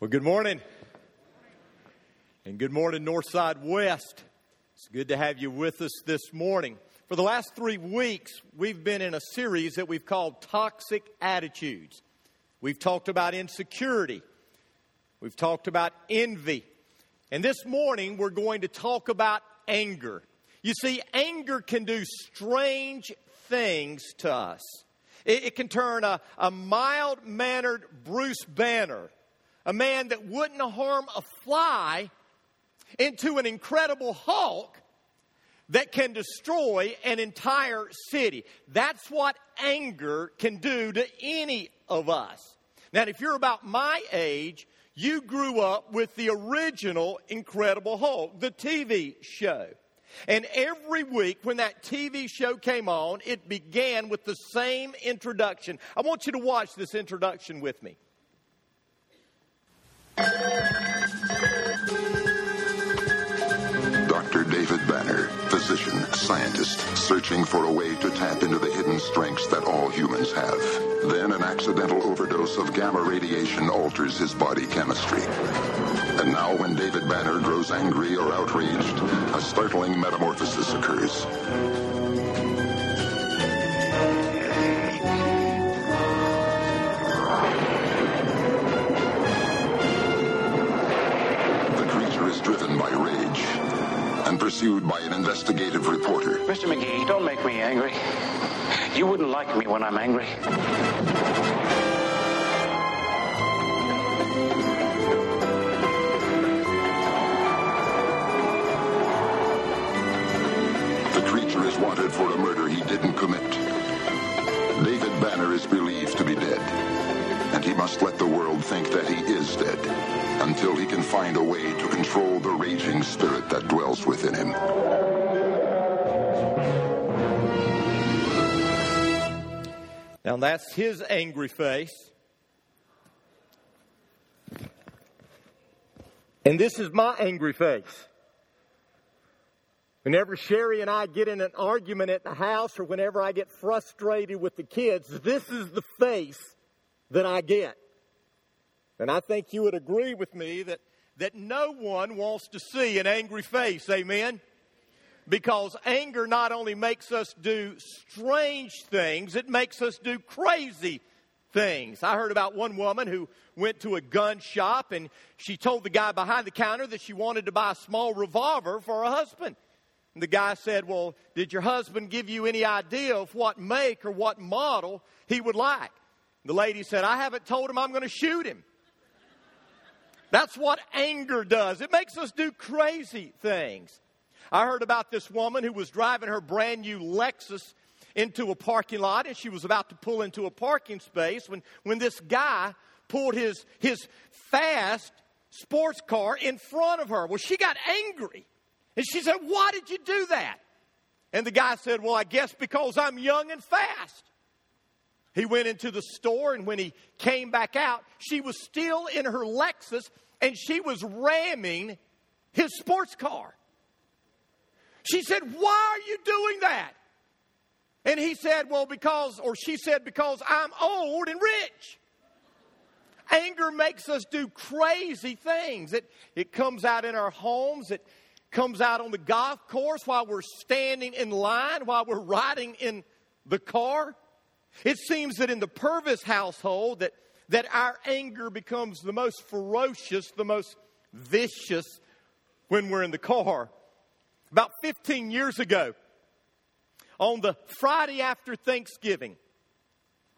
Well, good morning. And good morning, Northside West. It's good to have you with us this morning. For the last three weeks, we've been in a series that we've called Toxic Attitudes. We've talked about insecurity, we've talked about envy, and this morning we're going to talk about anger. You see, anger can do strange things to us. It, it can turn a, a mild mannered Bruce Banner a man that wouldn't harm a fly, into an incredible Hulk that can destroy an entire city. That's what anger can do to any of us. Now, if you're about my age, you grew up with the original Incredible Hulk, the TV show. And every week when that TV show came on, it began with the same introduction. I want you to watch this introduction with me. Dr. David Banner, physician, scientist, searching for a way to tap into the hidden strengths that all humans have. Then an accidental overdose of gamma radiation alters his body chemistry. And now when David Banner grows angry or outraged, a startling metamorphosis occurs. Pursued by an investigative reporter. Mr. McGee, don't make me angry. You wouldn't like me when I'm angry. The creature is wanted for a murder he didn't commit. David Banner is believed to be dead, and he must let the world think that he is dead until he can find a way to control the raging spirit that dwells within him. Now that's his angry face. And this is my angry face. Whenever Sherry and I get in an argument at the house or whenever I get frustrated with the kids, this is the face that I get. And I think you would agree with me that, that no one wants to see an angry face. Amen? Because anger not only makes us do strange things, it makes us do crazy things. I heard about one woman who went to a gun shop and she told the guy behind the counter that she wanted to buy a small revolver for her husband. And the guy said, Well, did your husband give you any idea of what make or what model he would like? The lady said, I haven't told him I'm going to shoot him. That's what anger does. It makes us do crazy things. I heard about this woman who was driving her brand new Lexus into a parking lot and she was about to pull into a parking space when, when this guy pulled his, his fast sports car in front of her. Well, she got angry. And she said, Why did you do that? And the guy said, Well, I guess because I'm young and fast. He went into the store, and when he came back out, she was still in her Lexus and she was ramming his sports car. She said, Why are you doing that? And he said, Well, because, or she said, Because I'm old and rich. Anger makes us do crazy things. It, it comes out in our homes. It comes out on the golf course while we're standing in line, while we're riding in the car. It seems that in the Purvis household that, that our anger becomes the most ferocious, the most vicious when we're in the car. About 15 years ago, on the Friday after Thanksgiving,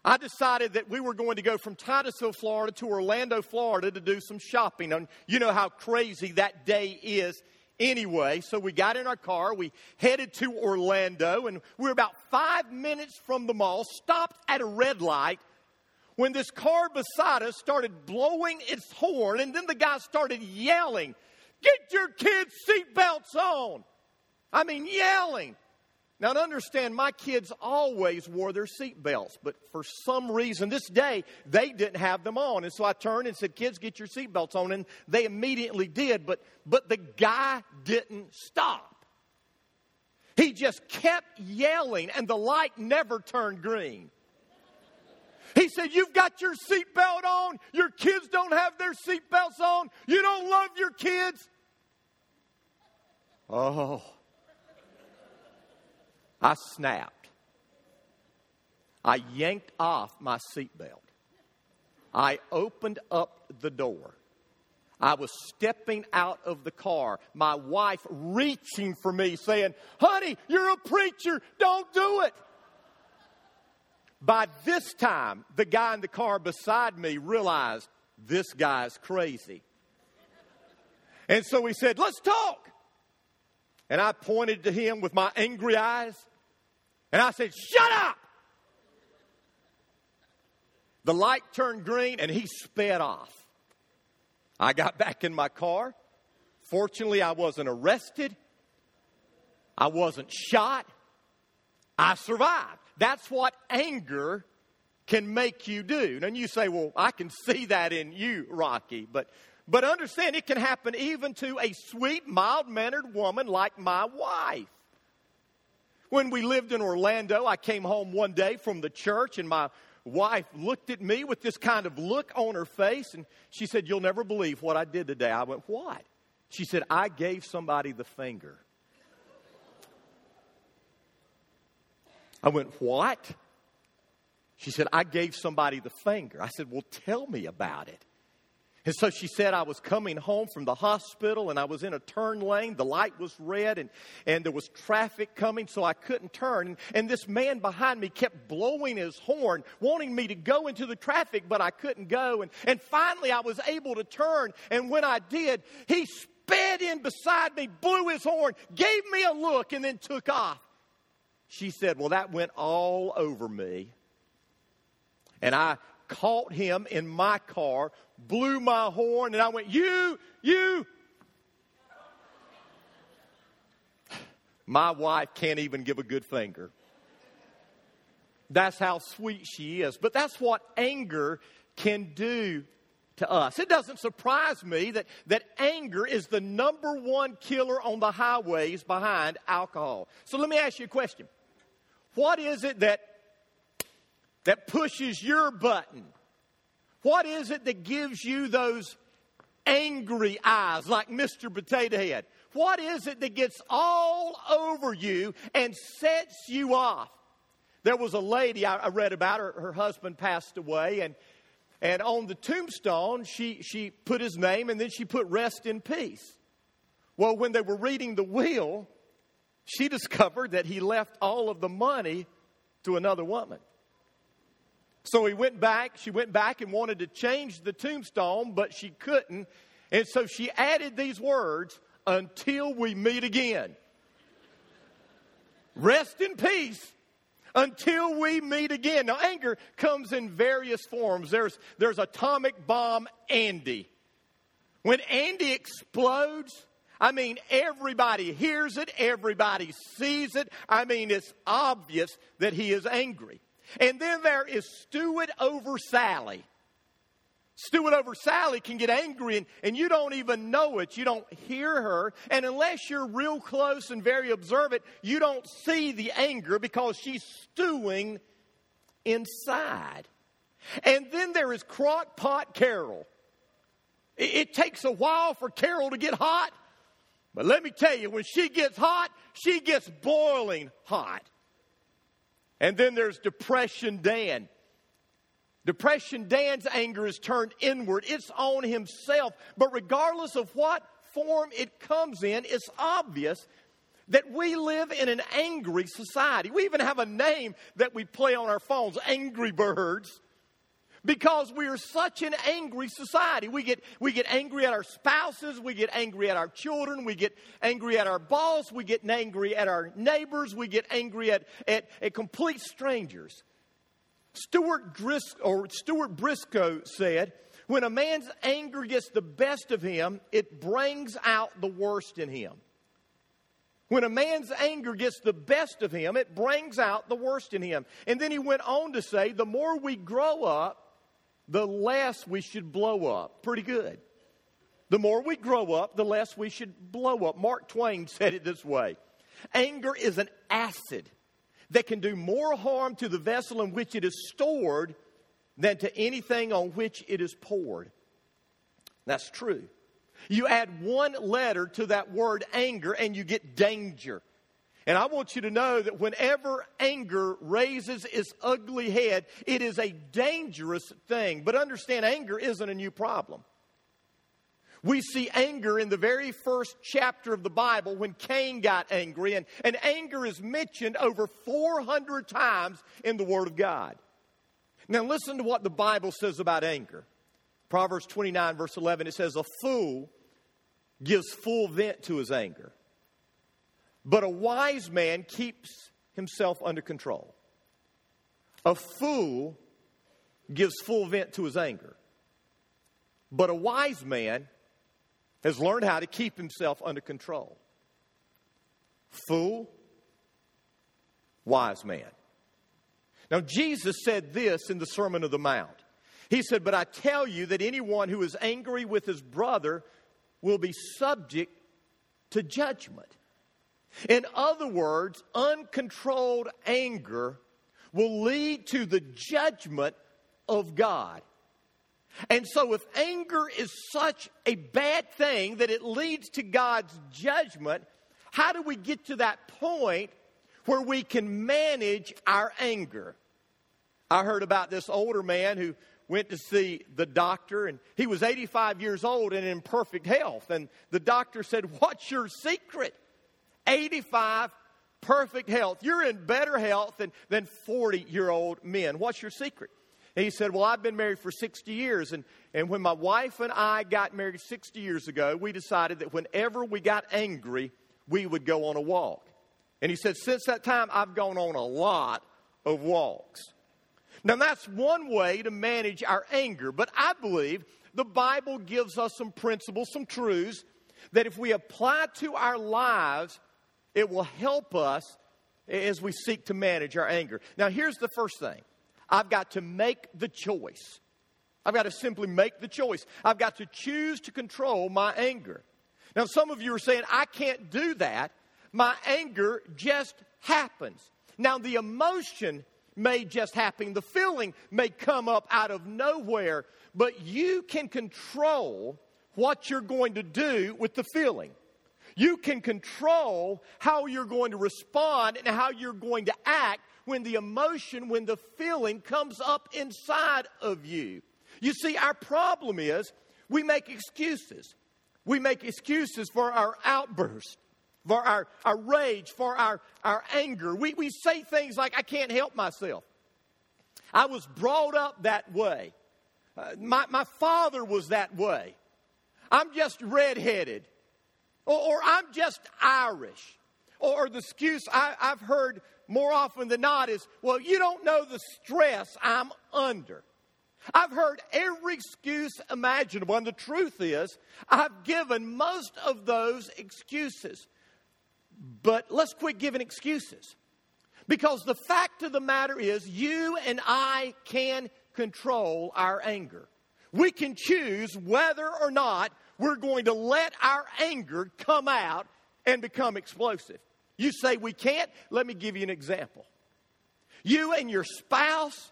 I decided that we were going to go from Titusville, Florida to Orlando, Florida to do some shopping. And you know how crazy that day is anyway. So we got in our car, we headed to Orlando, and we were about five minutes from the mall, stopped at a red light when this car beside us started blowing its horn, and then the guy started yelling, Get your kids' seatbelts on! I mean, yelling. Now, to understand, my kids always wore their seatbelts, but for some reason this day they didn't have them on. And so I turned and said, Kids, get your seatbelts on. And they immediately did, but, but the guy didn't stop. He just kept yelling, and the light never turned green. He said, You've got your seatbelt on. Your kids don't have their seatbelts on. You don't love your kids. Oh. I snapped. I yanked off my seatbelt. I opened up the door. I was stepping out of the car, my wife reaching for me, saying, Honey, you're a preacher, don't do it. By this time, the guy in the car beside me realized this guy's crazy. And so he said, Let's talk. And I pointed to him with my angry eyes and I said, Shut up! The light turned green and he sped off. I got back in my car. Fortunately, I wasn't arrested. I wasn't shot. I survived. That's what anger can make you do. And you say, well, I can see that in you, Rocky. But, but understand it can happen even to a sweet, mild mannered woman like my wife. When we lived in Orlando, I came home one day from the church and my wife looked at me with this kind of look on her face and she said, You'll never believe what I did today. I went, What? She said, I gave somebody the finger. I went, What? She said, I gave somebody the finger. I said, Well, tell me about it. And so she said, I was coming home from the hospital and I was in a turn lane. The light was red and, and there was traffic coming, so I couldn't turn. And, and this man behind me kept blowing his horn, wanting me to go into the traffic, but I couldn't go. And, and finally, I was able to turn. And when I did, he sped in beside me, blew his horn, gave me a look, and then took off. She said, Well, that went all over me. And I caught him in my car, blew my horn, and I went, You, you. My wife can't even give a good finger. That's how sweet she is. But that's what anger can do to us. It doesn't surprise me that, that anger is the number one killer on the highways behind alcohol. So let me ask you a question. What is it that, that pushes your button? What is it that gives you those angry eyes like Mr. Potato Head? What is it that gets all over you and sets you off? There was a lady I, read about her, her husband passed away, and, and on the tombstone, she, she put his name and then she put rest in peace. Well, when they were reading the will, she discovered that he left all of the money to another woman. So he went back, she went back and wanted to change the tombstone, but she couldn't. And so she added these words until we meet again. Rest in peace until we meet again. Now, anger comes in various forms. There's, there's atomic bomb Andy. When Andy explodes, I mean, everybody hears it, everybody sees it. I mean, it's obvious that he is angry. And then there is Stewart over Sally. Stewart over Sally can get angry and, and you don't even know it. You don't hear her. And unless you're real close and very observant, you don't see the anger because she's stewing inside. And then there is crock pot Carol. It, it takes a while for Carol to get hot. But let me tell you, when she gets hot, she gets boiling hot. And then there's Depression Dan. Depression Dan's anger is turned inward, it's on himself. But regardless of what form it comes in, it's obvious that we live in an angry society. We even have a name that we play on our phones Angry Birds because we are such an angry society. We get, we get angry at our spouses, we get angry at our children, we get angry at our boss, we get angry at our neighbors, we get angry at, at, at complete strangers. Stuart, or Stuart Briscoe said, when a man's anger gets the best of him, it brings out the worst in him. When a man's anger gets the best of him, it brings out the worst in him. And then he went on to say, the more we grow up, the less we should blow up. Pretty good. The more we grow up, the less we should blow up. Mark Twain said it this way Anger is an acid that can do more harm to the vessel in which it is stored than to anything on which it is poured. That's true. You add one letter to that word anger and you get danger. And I want you to know that whenever anger raises its ugly head, it is a dangerous thing. But understand, anger isn't a new problem. We see anger in the very first chapter of the Bible when Cain got angry, and, and anger is mentioned over 400 times in the Word of God. Now, listen to what the Bible says about anger. Proverbs 29, verse 11, it says, A fool gives full vent to his anger, but a wise man keeps himself under control. A fool gives full vent to his anger, but a wise man has learned how to keep himself under control. Fool, wise man. Now, Jesus said this in the Sermon of the Mount. He said, But I tell you that anyone who is angry with his brother will be subject to judgment. In other words, uncontrolled anger will lead to the judgment of God. And so, if anger is such a bad thing that it leads to God's judgment, how do we get to that point where we can manage our anger? I heard about this older man who went to see the doctor, and he was 85 years old and in perfect health. And the doctor said, What's your secret? 85 perfect health. You're in better health than, than 40 year old men. What's your secret? And he said, Well, I've been married for 60 years. And, and when my wife and I got married 60 years ago, we decided that whenever we got angry, we would go on a walk. And he said, Since that time, I've gone on a lot of walks. Now, that's one way to manage our anger, but I believe the Bible gives us some principles, some truths that if we apply to our lives, it will help us as we seek to manage our anger. Now, here's the first thing I've got to make the choice. I've got to simply make the choice. I've got to choose to control my anger. Now, some of you are saying, I can't do that. My anger just happens. Now, the emotion may just happen, the feeling may come up out of nowhere, but you can control what you're going to do with the feeling. You can control how you're going to respond and how you're going to act when the emotion, when the feeling comes up inside of you. You see, our problem is we make excuses. We make excuses for our outburst, for our, our rage, for our, our anger. We, we say things like, I can't help myself. I was brought up that way. Uh, my, my father was that way. I'm just redheaded. Or, or I'm just Irish. Or, or the excuse I, I've heard more often than not is, well, you don't know the stress I'm under. I've heard every excuse imaginable, and the truth is, I've given most of those excuses. But let's quit giving excuses. Because the fact of the matter is, you and I can control our anger. We can choose whether or not we're going to let our anger come out and become explosive. You say we can't? Let me give you an example. You and your spouse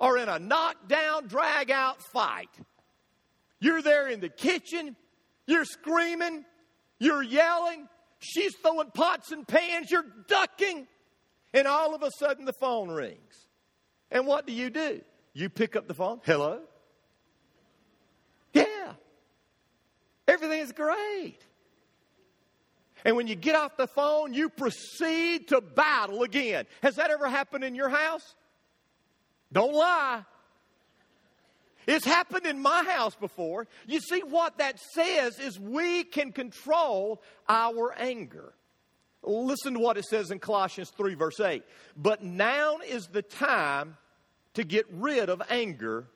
are in a knockdown, drag out fight. You're there in the kitchen, you're screaming, you're yelling, she's throwing pots and pans, you're ducking, and all of a sudden the phone rings. And what do you do? You pick up the phone. Hello? Everything is great. And when you get off the phone, you proceed to battle again. Has that ever happened in your house? Don't lie. It's happened in my house before. You see, what that says is we can control our anger. Listen to what it says in Colossians 3, verse 8. But now is the time to get rid of anger,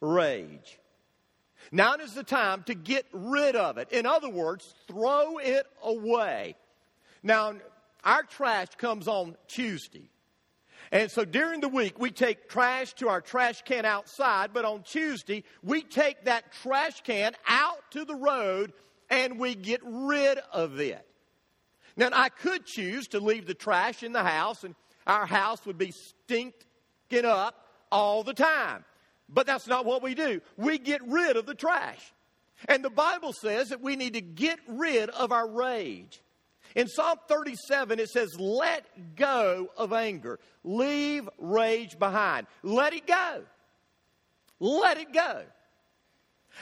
rage. Now is the time to get rid of it. In other words, throw it away. Now, our trash comes on Tuesday. And so during the week, we take trash to our trash can outside, but on Tuesday, we take that trash can out to the road and we get rid of it. Now, I could choose to leave the trash in the house and our house would be stinking up all the time. But that's not what we do. We get rid of the trash. And the Bible says that we need to get rid of our rage. In Psalm 37, it says, Let go of anger. Leave rage behind. Let it go. Let it go.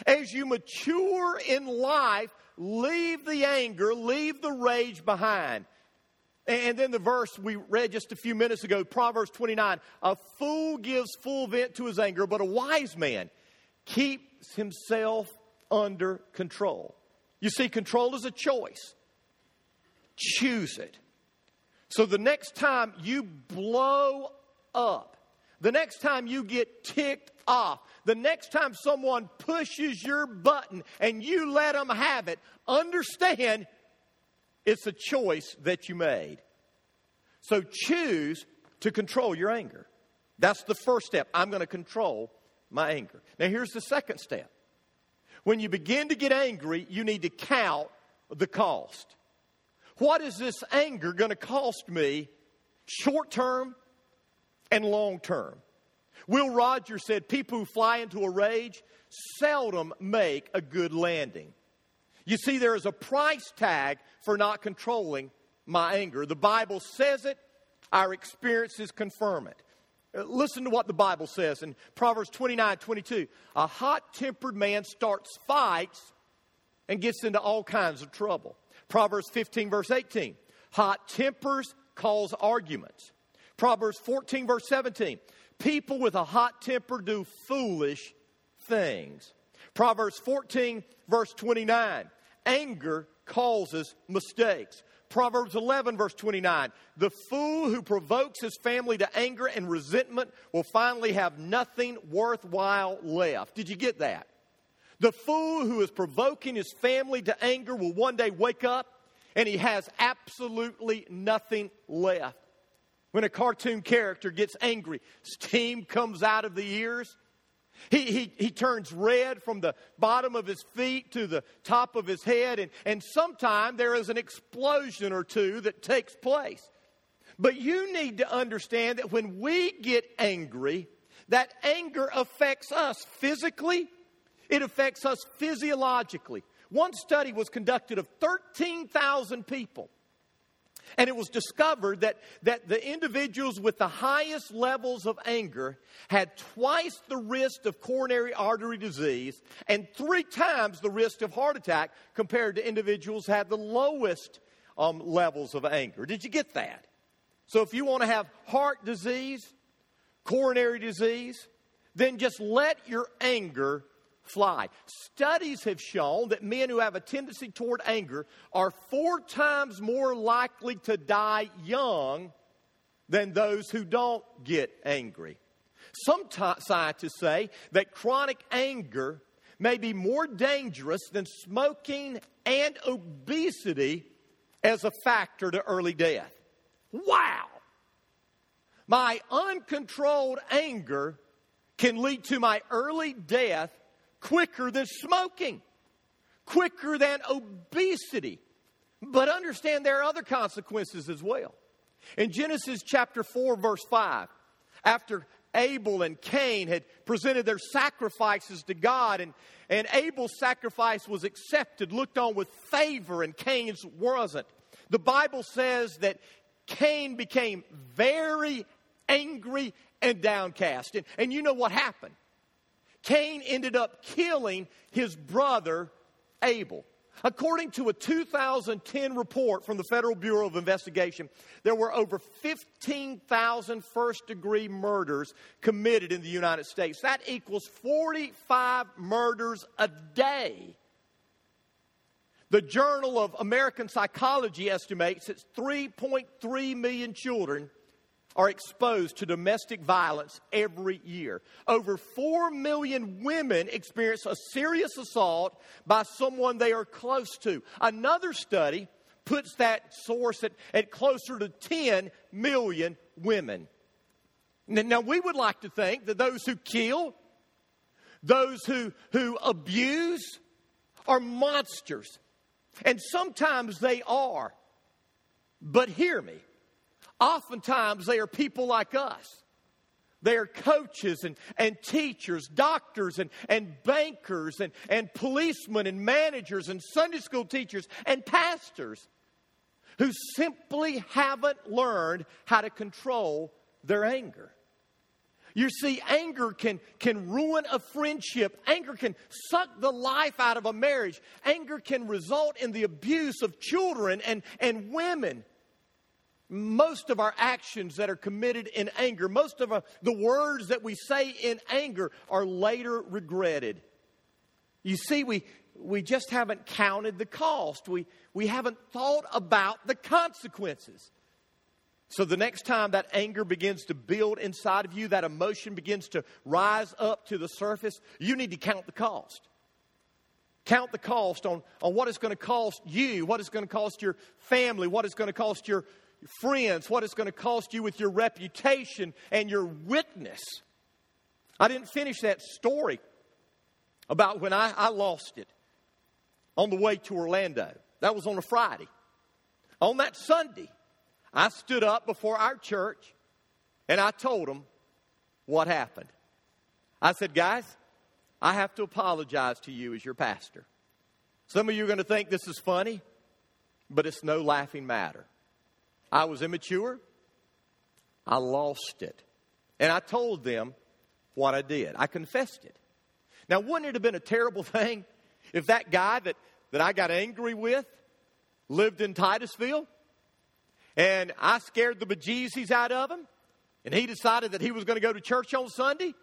As you mature in life, leave the anger, leave the rage behind. And then the verse we read just a few minutes ago, Proverbs 29 A fool gives full vent to his anger, but a wise man keeps himself under control. You see, control is a choice. Choose it. So the next time you blow up, the next time you get ticked off, the next time someone pushes your button and you let them have it, understand it's a choice that you made. So choose to control your anger. That's the first step. I'm going to control my anger. Now, here's the second step. When you begin to get angry, you need to count the cost. What is this anger going to cost me short term and long term? Will Rogers said, People who fly into a rage seldom make a good landing. You see, there is a price tag for not controlling my anger. The Bible says it, our experiences confirm it. Uh, listen to what the Bible says in Proverbs 29 22. A hot tempered man starts fights and gets into all kinds of trouble. Proverbs 15, verse 18. Hot tempers cause arguments. Proverbs 14, verse 17. People with a hot temper do foolish things. Proverbs 14, verse 29. Anger causes mistakes. Proverbs 11, verse 29. The fool who provokes his family to anger and resentment will finally have nothing worthwhile left. Did you get that? The fool who is provoking his family to anger will one day wake up and he has absolutely nothing left. When a cartoon character gets angry, steam comes out of the ears. He, he, he turns red from the bottom of his feet to the top of his head, and, and sometime there is an explosion or two that takes place. But you need to understand that when we get angry, that anger affects us physically, it affects us physiologically. One study was conducted of 13,000 people. And it was discovered that, that the individuals with the highest levels of anger had twice the risk of coronary artery disease and three times the risk of heart attack compared to individuals who had the lowest um, levels of anger. Did you get that? So if you want to have heart disease, coronary disease, then just let your anger fly. Studies have shown that men who have a tendency toward anger are four times more likely to die young than those who don't get angry. Some t- scientists say that chronic anger may be more dangerous than smoking and obesity as a factor to early death. Wow! My uncontrolled anger can lead to my early death quicker than smoking, quicker than obesity. But understand there are other consequences as well. In Genesis chapter 4, verse 5, after Abel and Cain had presented their sacrifices to God, and, and Abel's sacrifice was accepted, looked on with favor, and Cain's wasn't. The Bible says that Cain became very angry and downcast. And, and you know what happened? Cain ended up killing his brother Abel. According to a 2010 report from the Federal Bureau of Investigation, there were over 15,000 first degree murders committed in the United States. That equals 45 murders a day. The Journal of American Psychology estimates that 3.3 million children are exposed to domestic violence every year. Over 4 million women experience a serious assault by someone they are close to. Another study puts that source at, at closer to 10 million women. Now, we would like to think that those who kill, those who, who abuse, are monsters. And sometimes they are. But hear me Oftentimes, they are people like us. They are coaches and, and teachers, doctors and, and bankers and, and policemen and managers and Sunday school teachers and pastors who simply haven't learned how to control their anger. You see, anger can, can ruin a friendship. Anger can suck the life out of a marriage. Anger can result in the abuse of children and, and women most of our actions that are committed in anger, most of our, the words that we say in anger are later regretted. You see, we, we just haven't counted the cost. We, we haven't thought about the consequences. So the next time that anger begins to build inside of you, that emotion begins to rise up to the surface, you need to count the cost. Count the cost on, on what it's going to cost you, what it's going to cost your family, what it's going to cost your, friends, what it's going to cost you with your reputation and your witness. I didn't finish that story about when I, I lost it on the way to Orlando. That was on a Friday. On that Sunday, I stood up before our church and I told them what happened. I said, guys, I have to apologize to you as your pastor. Some of you are going to think this is funny, but it's no laughing matter. I was immature. I lost it. And I told them what I did. I confessed it. Now, wouldn't it have been a terrible thing if that guy that, that I got angry with lived in Titusville and I scared the bejesus out of him and he decided that he was going to go to church on Sunday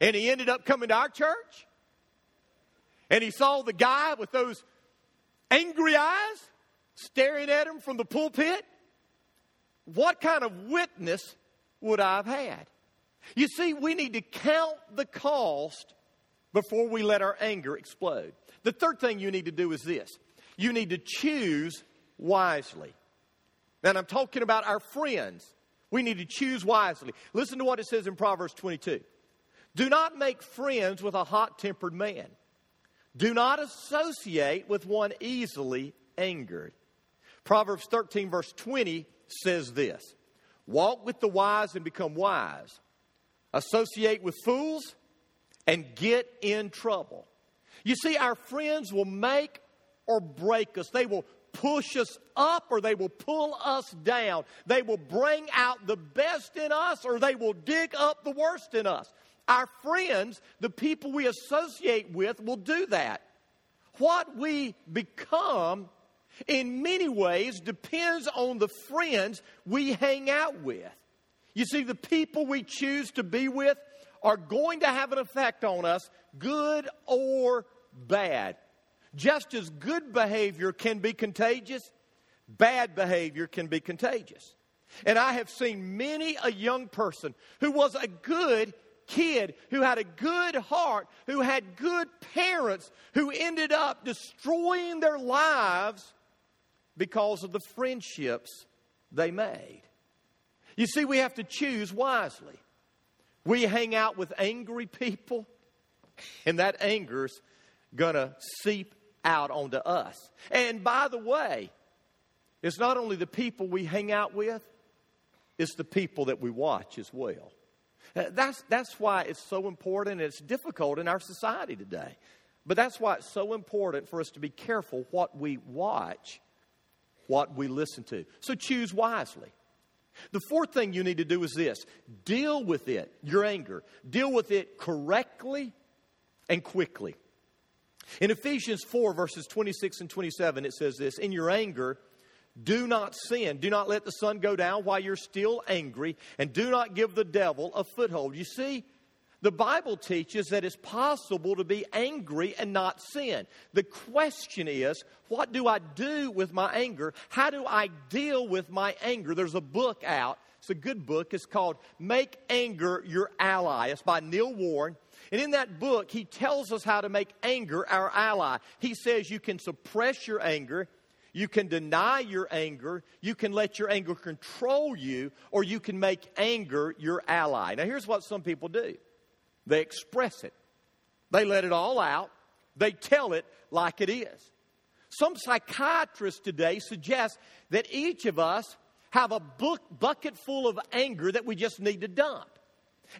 and he ended up coming to our church and he saw the guy with those angry eyes staring at him from the pulpit what kind of witness would I have had? You see, we need to count the cost before we let our anger explode. The third thing you need to do is this you need to choose wisely. And I'm talking about our friends. We need to choose wisely. Listen to what it says in Proverbs 22. Do not make friends with a hot tempered man. Do not associate with one easily angered. Proverbs 13, verse 20 says this Walk with the wise and become wise, associate with fools and get in trouble. You see, our friends will make or break us. They will push us up or they will pull us down. They will bring out the best in us or they will dig up the worst in us. Our friends, the people we associate with, will do that. What we become in many ways depends on the friends we hang out with. You see, the people we choose to be with are going to have an effect on us, good or bad. Just as good behavior can be contagious, bad behavior can be contagious. And I have seen many a young person who was a good kid, who had a good heart, who had good parents, who ended up destroying their lives because of the friendships they made. You see, we have to choose wisely. We hang out with angry people, and that anger's going to seep out onto us. And by the way, it's not only the people we hang out with, it's the people that we watch as well. Uh, that's, that's why it's so important and it's difficult in our society today. But that's why it's so important for us to be careful what we watch what we listen to. So choose wisely. The fourth thing you need to do is this deal with it, your anger. Deal with it correctly and quickly. In Ephesians 4, verses 26 and 27, it says this In your anger, do not sin. Do not let the sun go down while you're still angry, and do not give the devil a foothold. You see, the Bible teaches that it's possible to be angry and not sin. The question is, what do I do with my anger? How do I deal with my anger? There's a book out. It's a good book. It's called Make Anger Your Ally. It's by Neil Warren. And in that book, he tells us how to make anger our ally. He says you can suppress your anger, you can deny your anger, you can let your anger control you, or you can make anger your ally. Now, here's what some people do they express it. They let it all out. They tell it like it is. Some psychiatrists today suggest that each of us have a book, bucket full of anger that we just need to dump.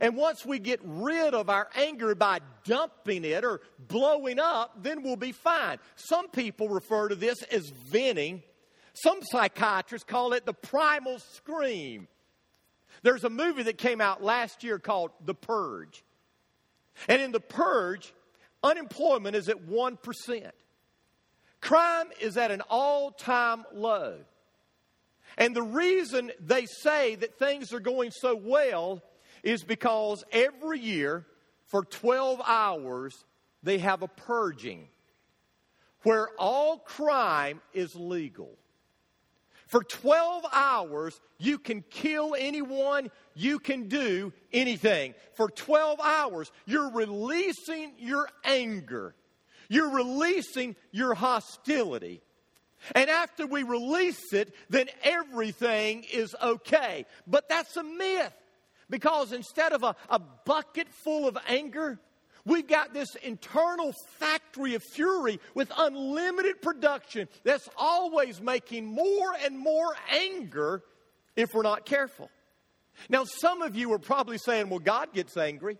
And once we get rid of our anger by dumping it or blowing up, then we'll be fine. Some people refer to this as venting. Some psychiatrists call it the primal scream. There's a movie that came out last year called The Purge. And in The Purge, unemployment is at 1%. Crime is at an all time low. And the reason they say that things are going so well is because every year for 12 hours they have a purging where all crime is legal. For 12 hours, you can kill anyone, you can do anything. For 12 hours, you're releasing your anger, you're releasing your hostility. And after we release it, then everything is okay. But that's a myth. Because instead of a, a bucket full of anger, We've got this internal factory of fury with unlimited production that's always making more and more anger if we're not careful. Now, some of you are probably saying, well, God gets angry.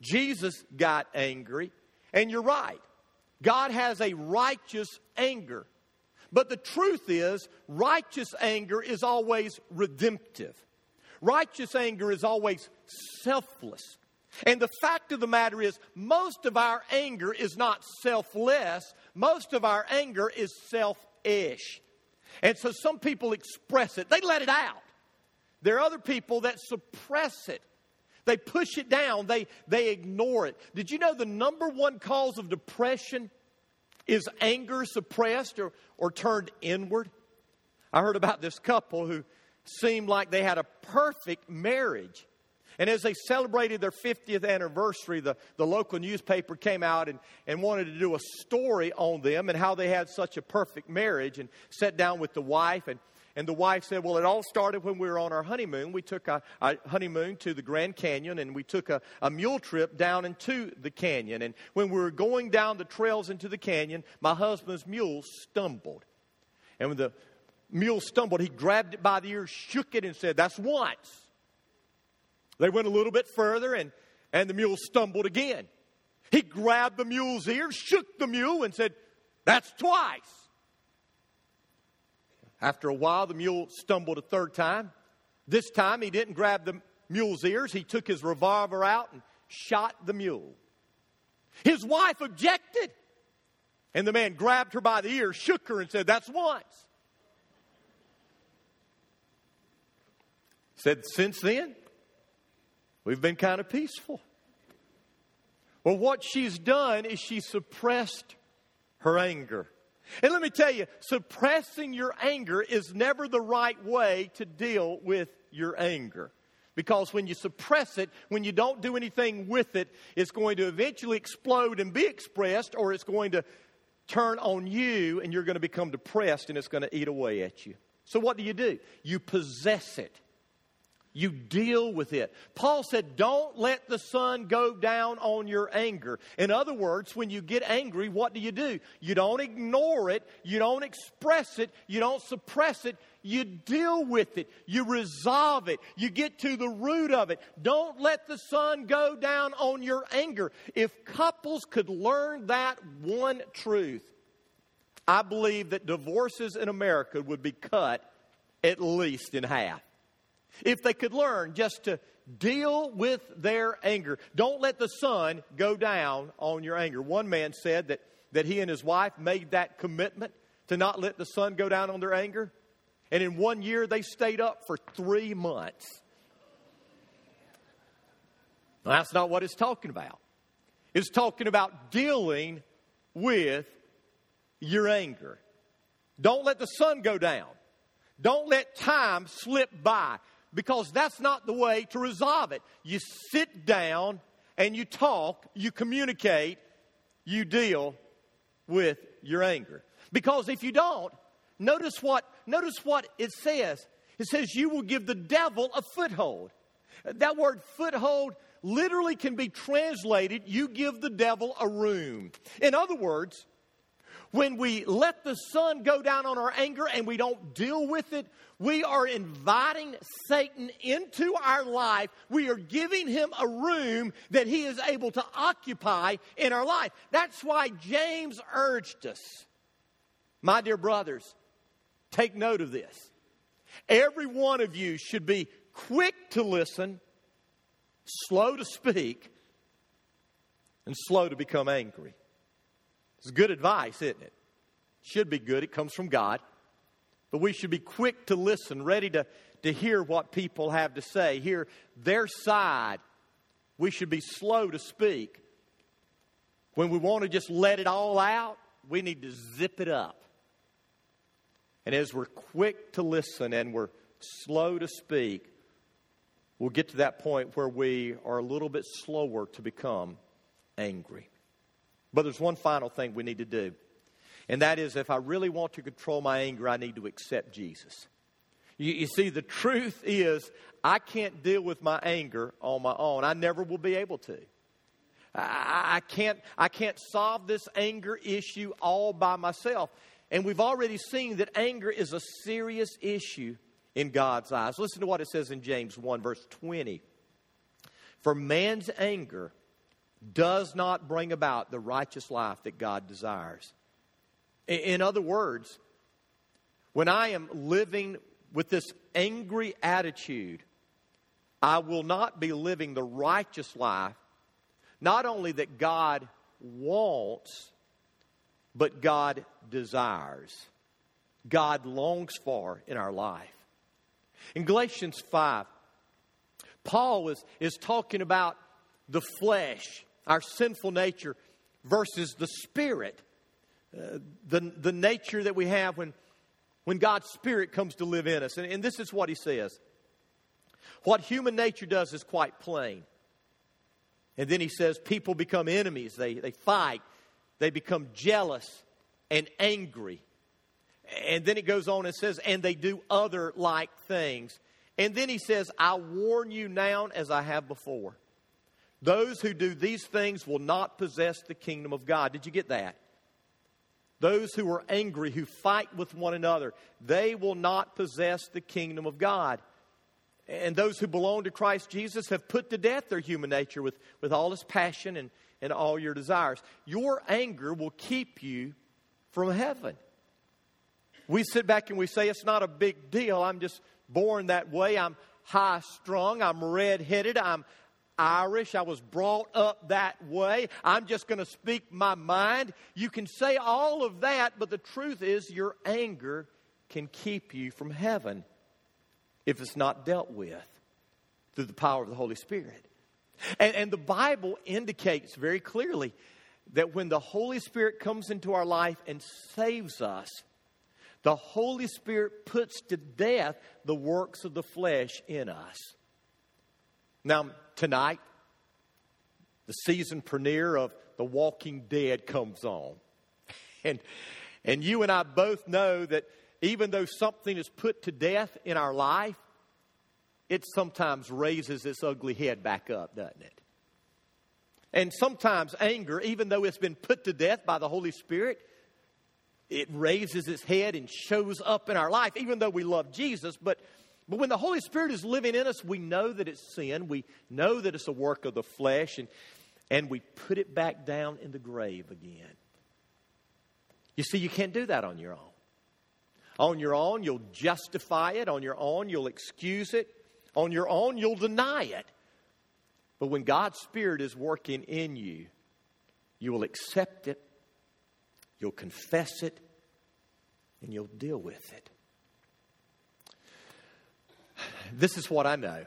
Jesus got angry. And you're right. God has a righteous anger. But the truth is, righteous anger is always redemptive. Righteous anger is always selfless. And the fact of the matter is, most of our anger is not selfless, most of our anger is selfish. And so some people express it, they let it out. There are other people that suppress it. They push it down, they, they ignore it. Did you know the number one cause of depression is anger suppressed or, or turned inward? I heard about this couple who seemed like they had a perfect marriage. And as they celebrated their 50th anniversary, the, the local newspaper came out and, and wanted to do a story on them and how they had such a perfect marriage and sat down with the wife. And, and the wife said, Well, it all started when we were on our honeymoon. We took a, honeymoon to the Grand Canyon and we took a, a mule trip down into the canyon. And when we were going down the trails into the canyon, my husband's mule stumbled. And when the mule stumbled, he grabbed it by the ear, shook it, and said, That's once. They went a little bit further, and, and the mule stumbled again. He grabbed the mule's ear, shook the mule, and said, That's twice. After a while, the mule stumbled a third time. This time, he didn't grab the mule's ears, he took his revolver out and shot the mule. His wife objected. And the man grabbed her by the ear, shook her, and said, That's once. Said, Since then, We've been kind of peaceful. Well, what she's done is she suppressed her anger. And let me tell you, suppressing your anger is never the right way to deal with your anger. Because when you suppress it, when you don't do anything with it, it's going to eventually explode and be expressed, or it's going to turn on you and you're going to become depressed and it's going to eat away at you. So, what do you do? You possess it. You deal with it. Paul said, Don't let the sun go down on your anger. In other words, when you get angry, what do you do? You don't ignore it, you don't express it, you don't suppress it, you deal with it, you resolve it, you get to the root of it. Don't let the sun go down on your anger. If couples could learn that one truth, I believe that divorces in America would be cut at least in half. If they could learn just to deal with their anger, don't let the sun go down on your anger. One man said that, that he and his wife made that commitment to not let the sun go down on their anger. And in one year, they stayed up for three months. that's not what it's talking about. It's talking about dealing with your anger. Don't let the sun go down. Don't let time slip by because that's not the way to resolve it. You sit down and you talk, you communicate, you deal with your anger. Because if you don't, notice what notice what it says. It says you will give the devil a foothold. That word foothold literally can be translated you give the devil a room. In other words, When we let the sun go down on our anger and we don't deal with it, we are inviting Satan into our life. We are giving him a room that he is able to occupy in our life. That's why James urged us, my dear brothers, take note of this. Every one of you should be quick to listen, slow to speak, and slow to become angry. It's good advice, isn't it? Should be good. It comes from God. But we should be quick to listen, ready to, to hear what people have to say, hear their side. We should be slow to speak. When we want to just let it all out, we need to zip it up. And as we're quick to listen and we're slow to speak, we'll get to that point where we are a little bit slower to become angry. But there's one final thing we need to do. And that is if I really want to control my anger, I need to accept Jesus. You, you, see, the truth is, I can't deal with my anger on my own. I never will be able to. I, I, can't, I can't solve this anger issue all by myself. And we've already seen that anger is a serious issue in God's eyes. Listen to what it says in James 1, verse 20. For man's anger does not bring about the righteous life that God desires. In other words, when I am living with this angry attitude, I will not be living the righteous life, not only that God wants, but God desires. God longs for in our life. In Galatians 5, Paul is, is talking about the flesh our sinful nature versus the spirit, uh, the, the nature that we have when, when God's spirit comes to live in us. And, and this is what he says What human nature does is quite plain. And then he says people become enemies, they, they fight, they become jealous and angry. And then it goes on and says, and they do other like things. And then he says, I warn you now as I have before. Those who do these things will not possess the kingdom of God. Did you get that? Those who are angry, who fight with one another, they will not possess the kingdom of God. And those who belong to Christ Jesus have put to death their human nature with, with all its passion and, and all your desires. Your anger will keep you from heaven. We sit back and we say, it's not a big deal. I'm just born that way. I'm high strung. I'm red headed. I'm, Irish. I was brought up that way. I'm just going to speak my mind. You can say all of that, but the truth is, your anger can keep you from heaven if it's not dealt with through the power of the Holy Spirit. And, and the Bible indicates very clearly that when the Holy Spirit comes into our life and saves us, the Holy Spirit puts to death the works of the flesh in us. Now, tonight, the season premiere of The Walking Dead comes on. And, and you and I both know that even though something is put to death in our life, it sometimes raises its ugly head back up, doesn't it? And sometimes anger, even though it's been put to death by the Holy Spirit, it raises its head and shows up in our life, even though we love Jesus. But but when the Holy Spirit is living in us, we know that it's sin. We know that it's a work of the flesh, and, and we put it back down in the grave again. You see, you can't do that on your own. On your own, you'll justify it. On your own, you'll excuse it. On your own, you'll deny it. But when God's Spirit is working in you, you will accept it, you'll confess it, and you'll deal with it. This is what I know.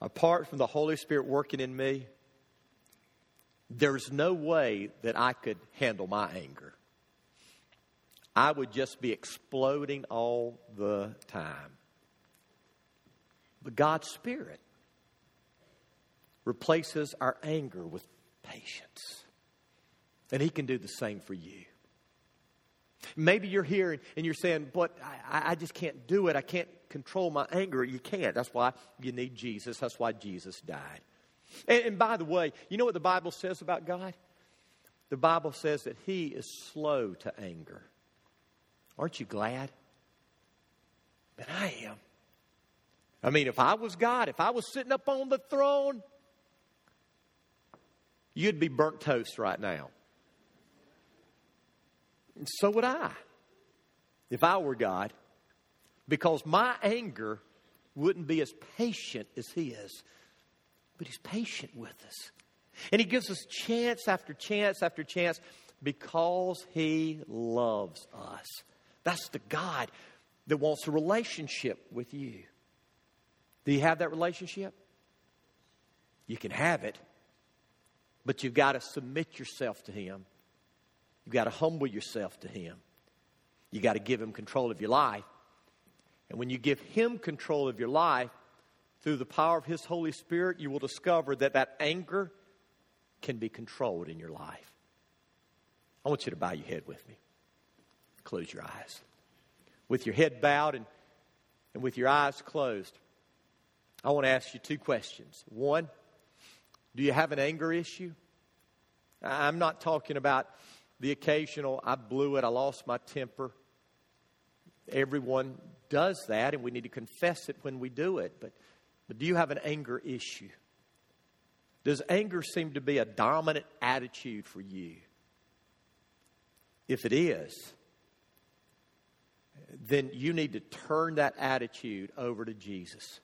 Apart from the Holy Spirit working in me, there's no way that I could handle my anger. I would just be exploding all the time. But God's Spirit replaces our anger with patience. And He can do the same for you. Maybe you're here and you're saying, but I, I just can't do it. I can't control my anger. You can't. That's why you need Jesus. That's why Jesus died. And, and by the way, you know what the Bible says about God? the Bible says that He is slow to anger. Aren't you glad? But I am. I mean, if I was God, if I was sitting up on the throne, you'd be burnt toast right now. And so would I, if I were God, because my anger wouldn't be as patient as He is. But He's patient with us. And He gives us chance after chance after chance because He loves us. That's the God that wants a relationship with you. Do you have that relationship? You can have it, but you've got to submit yourself to Him. You've got to humble yourself to Him. You've got to give Him control of your life. And when you give Him control of your life, through the power of His Holy Spirit, you will discover that that anger can be controlled in your life. I want you to bow your head with me. Close your eyes. With your head bowed and, and with your eyes closed, I want to ask you two questions. One, do you have an anger issue? I'm not talking about the occasional, I blew it, I lost my temper. Everyone does that, and we need to confess it when we do it. But, but do you have an anger issue? Does anger seem to be a dominant attitude for you? If it is, then you need to turn that attitude over to Jesus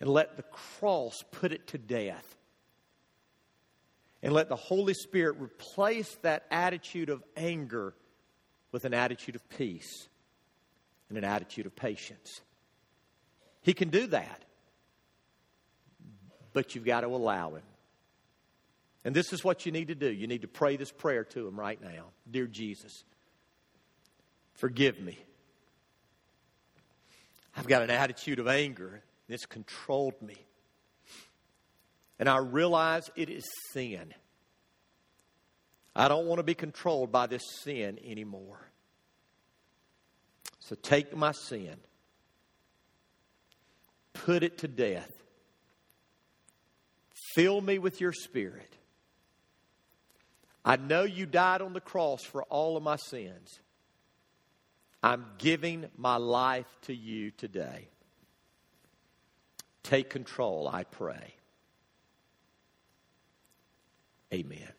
and let the cross put it to death. And let the Holy Spirit replace that attitude of anger with an attitude of peace and an attitude of patience. He can do that, but you've got to allow Him. And this is what you need to do. You need to pray this prayer to Him right now Dear Jesus, forgive me. I've got an attitude of anger that's controlled me. And I realize it is sin. I don't want to be controlled by this sin anymore. So take my sin, put it to death, fill me with your spirit. I know you died on the cross for all of my sins. I'm giving my life to you today. Take control, I pray. Amen.